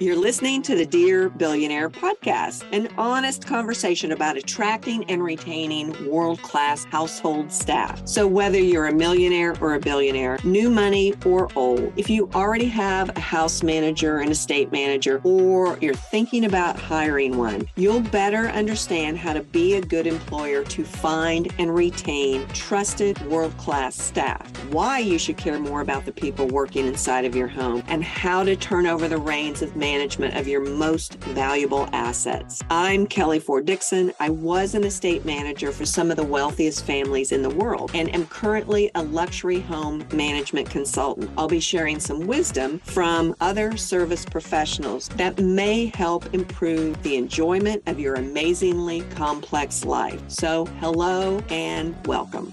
You're listening to the Dear Billionaire podcast, an honest conversation about attracting and retaining world class household staff. So, whether you're a millionaire or a billionaire, new money or old, if you already have a house manager, an estate manager, or you're thinking about hiring one, you'll better understand how to be a good employer to find and retain trusted world class staff, why you should care more about the people working inside of your home, and how to turn over the reins of management of your most valuable assets. I'm Kelly Ford Dixon. I was an estate manager for some of the wealthiest families in the world and am currently a luxury home management consultant. I'll be sharing some wisdom from other service professionals that may help improve the enjoyment of your amazingly complex life. So, hello and welcome.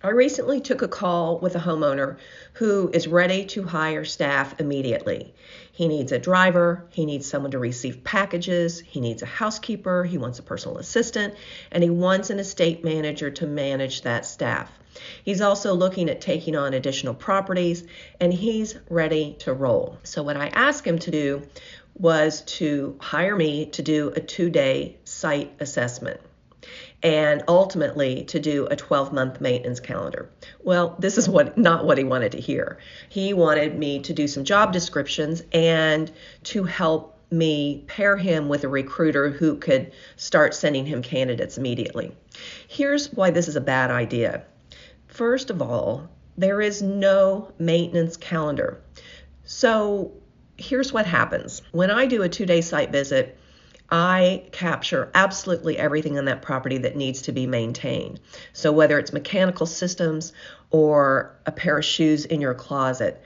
I recently took a call with a homeowner who is ready to hire staff immediately. He needs a driver, he needs someone to receive packages, he needs a housekeeper, he wants a personal assistant, and he wants an estate manager to manage that staff. He's also looking at taking on additional properties and he's ready to roll. So, what I asked him to do was to hire me to do a two day site assessment and ultimately to do a 12 month maintenance calendar. Well, this is what not what he wanted to hear. He wanted me to do some job descriptions and to help me pair him with a recruiter who could start sending him candidates immediately. Here's why this is a bad idea. First of all, there is no maintenance calendar. So here's what happens when I do a two day site visit. I capture absolutely everything on that property that needs to be maintained. So, whether it's mechanical systems or a pair of shoes in your closet,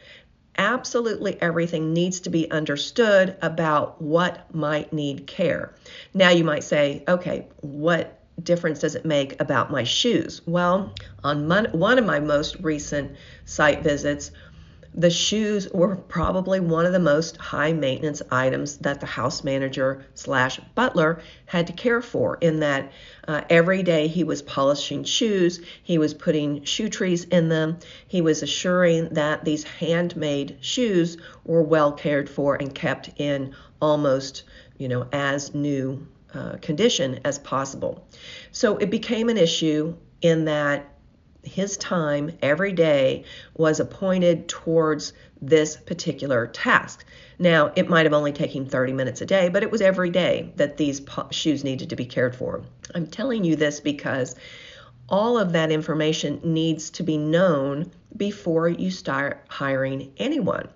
absolutely everything needs to be understood about what might need care. Now, you might say, okay, what difference does it make about my shoes? Well, on one of my most recent site visits, the shoes were probably one of the most high maintenance items that the house manager slash butler had to care for in that uh, every day he was polishing shoes he was putting shoe trees in them he was assuring that these handmade shoes were well cared for and kept in almost you know as new uh, condition as possible. So it became an issue in that his time every day was appointed towards this particular task. Now, it might have only taken 30 minutes a day, but it was every day that these shoes needed to be cared for. I'm telling you this because all of that information needs to be known before you start hiring anyone.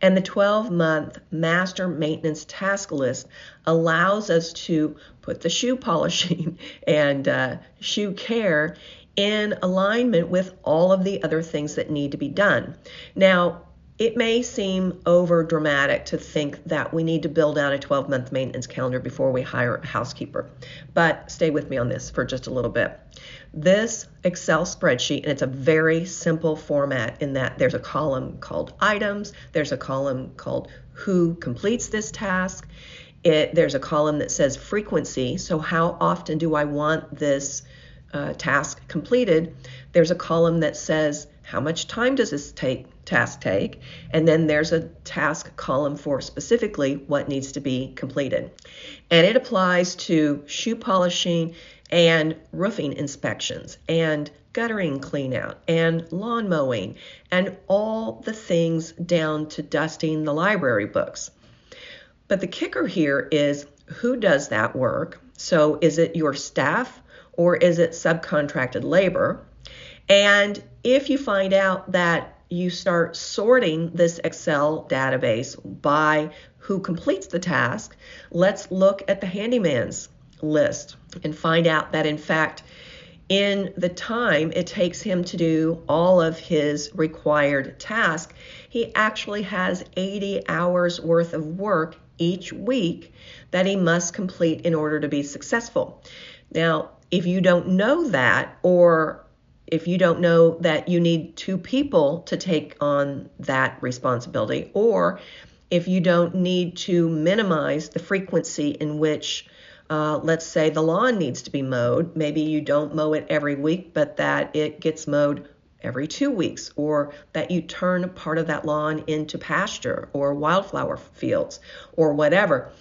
And the 12 month master maintenance task list allows us to put the shoe polishing and uh, shoe care in alignment with all of the other things that need to be done. Now, it may seem over dramatic to think that we need to build out a 12 month maintenance calendar before we hire a housekeeper, but stay with me on this for just a little bit. This Excel spreadsheet, and it's a very simple format in that there's a column called items, there's a column called who completes this task, it, there's a column that says frequency, so how often do I want this uh, task completed, there's a column that says how much time does this take task take, and then there's a task column for specifically what needs to be completed. And it applies to shoe polishing and roofing inspections and guttering cleanout and lawn mowing and all the things down to dusting the library books. But the kicker here is who does that work? So is it your staff or is it subcontracted labor? And if you find out that you start sorting this Excel database by who completes the task, let's look at the handyman's list and find out that in fact, in the time it takes him to do all of his required task, he actually has 80 hours worth of work each week that he must complete in order to be successful. Now, if you don't know that, or if you don't know that you need two people to take on that responsibility, or if you don't need to minimize the frequency in which, uh, let's say, the lawn needs to be mowed, maybe you don't mow it every week, but that it gets mowed every two weeks, or that you turn part of that lawn into pasture or wildflower fields or whatever.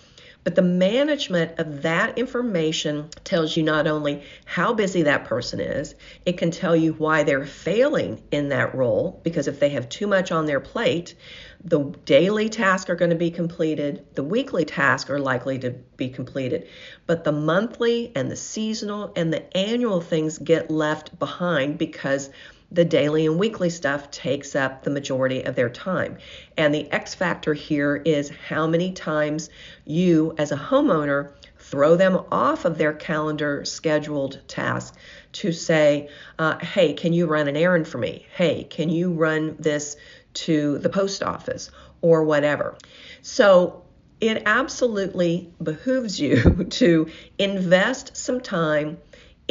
But the management of that information tells you not only how busy that person is, it can tell you why they're failing in that role. Because if they have too much on their plate, the daily tasks are going to be completed, the weekly tasks are likely to be completed, but the monthly and the seasonal and the annual things get left behind because the daily and weekly stuff takes up the majority of their time. And the X factor here is how many times you, as a homeowner, throw them off of their calendar scheduled task to say, uh, hey, can you run an errand for me? Hey, can you run this to the post office or whatever? So it absolutely behooves you to invest some time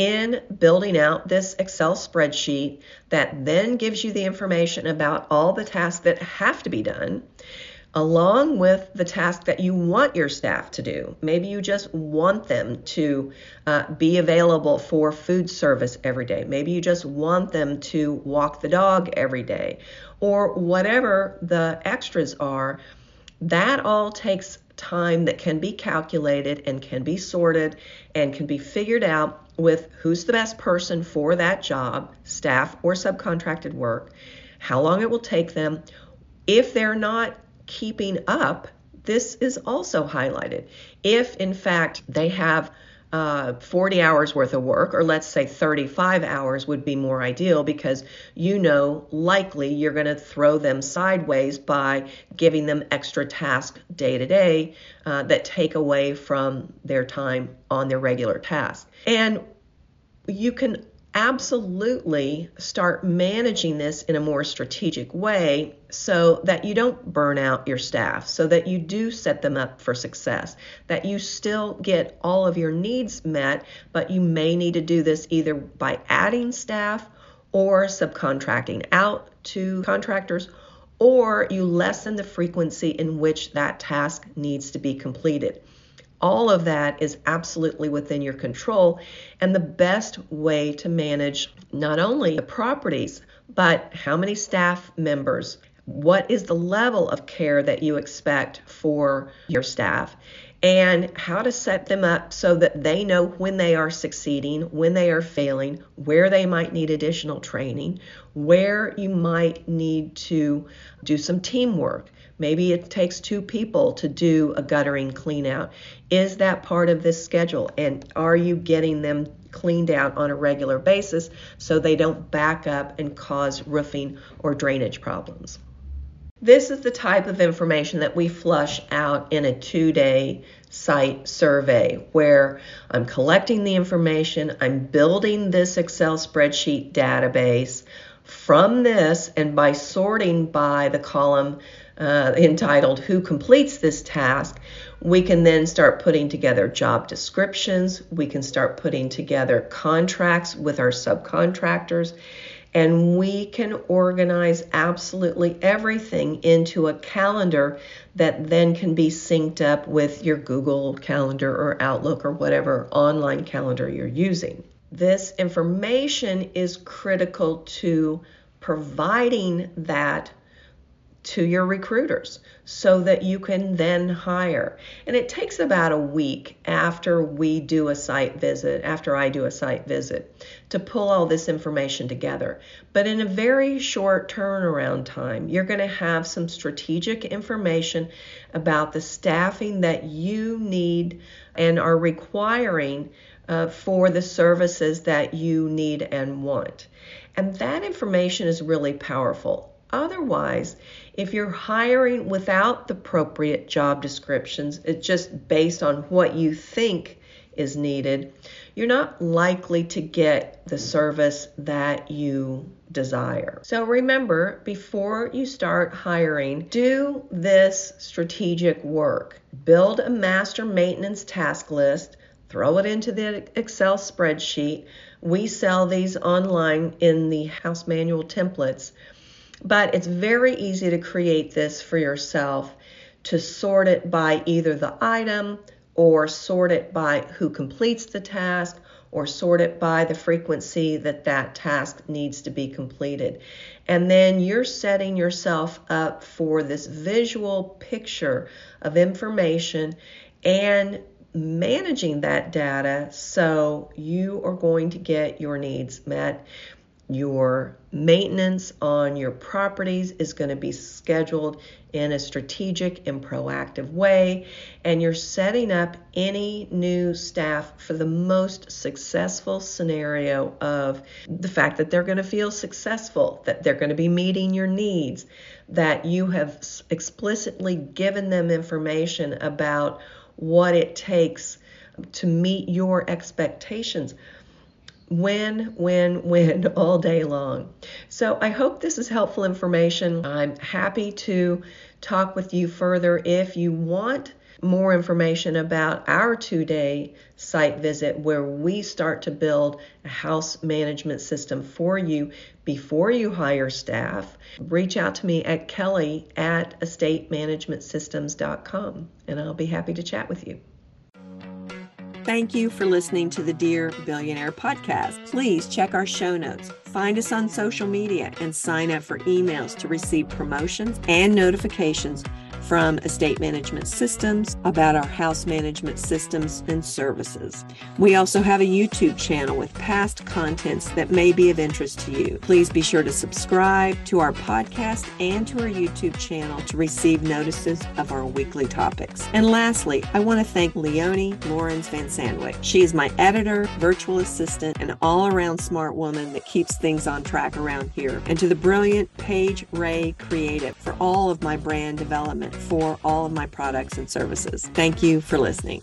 in building out this Excel spreadsheet that then gives you the information about all the tasks that have to be done, along with the task that you want your staff to do. Maybe you just want them to uh, be available for food service every day. Maybe you just want them to walk the dog every day, or whatever the extras are. That all takes time that can be calculated and can be sorted and can be figured out with who's the best person for that job, staff or subcontracted work, how long it will take them. If they're not keeping up, this is also highlighted. If, in fact, they have uh, 40 hours worth of work, or let's say 35 hours would be more ideal because you know likely you're going to throw them sideways by giving them extra tasks day to day uh, that take away from their time on their regular task. And you can absolutely start managing this in a more strategic way so that you don't burn out your staff, so that you do set them up for success, that you still get all of your needs met, but you may need to do this either by adding staff or subcontracting out to contractors. Or you lessen the frequency in which that task needs to be completed. All of that is absolutely within your control. And the best way to manage not only the properties, but how many staff members, what is the level of care that you expect for your staff, and how to set them up so that they know when they are succeeding, when they are failing, where they might need additional training, where you might need to do some teamwork. Maybe it takes two people to do a guttering clean out. Is that part of this schedule? And are you getting them cleaned out on a regular basis so they don't back up and cause roofing or drainage problems? This is the type of information that we flush out in a two day site survey where I'm collecting the information, I'm building this Excel spreadsheet database. From this, and by sorting by the column uh, entitled Who Completes This Task, we can then start putting together job descriptions, we can start putting together contracts with our subcontractors and we can organize absolutely everything into a calendar that then can be synced up with your Google Calendar or Outlook or whatever online calendar you're using. This information is critical to providing that to your recruiters so that you can then hire. And it takes about a week after we do a site visit, after I do a site visit, to pull all this information together. But in a very short turnaround time, you're going to have some strategic information about the staffing that you need and are requiring uh, for the services that you need and want. And that information is really powerful. Otherwise, if you're hiring without the appropriate job descriptions, it's just based on what you think is needed, you're not likely to get the service that you desire. So remember, before you start hiring, do this strategic work. Build a master maintenance task list, throw it into the Excel spreadsheet. We sell these online in the house manual templates. But it's very easy to create this for yourself to sort it by either the item or sort it by who completes the task or sort it by the frequency that that task needs to be completed. And then you're setting yourself up for this visual picture of information and managing that data so you are going to get your needs met. Your maintenance on your properties is going to be scheduled in a strategic and proactive way, and you're setting up any new staff for the most successful scenario of the fact that they're going to feel successful, that they're going to be meeting your needs, that you have explicitly given them information about what it takes to meet your expectations. When, win, win all day long. So I hope this is helpful information. I'm happy to talk with you further if you want more information about our two day site visit where we start to build a house management system for you before you hire staff, reach out to me at kelly at estatemanagementsystems.com and I'll be happy to chat with you. Thank you for listening to the Dear Billionaire podcast. Please check our show notes, find us on social media, and sign up for emails to receive promotions and notifications from estate management systems about our house management systems and services. We also have a YouTube channel with past contents that may be of interest to you. Please be sure to subscribe to our podcast and to our YouTube channel to receive notices of our weekly topics. And lastly, I want to thank Leonie Lawrence Van Sandwick. She is my editor, virtual assistant, and all around smart woman that keeps things on track around here. And to the brilliant Paige Ray Creative for all of my brand development for all of my products and services. Thank you for listening.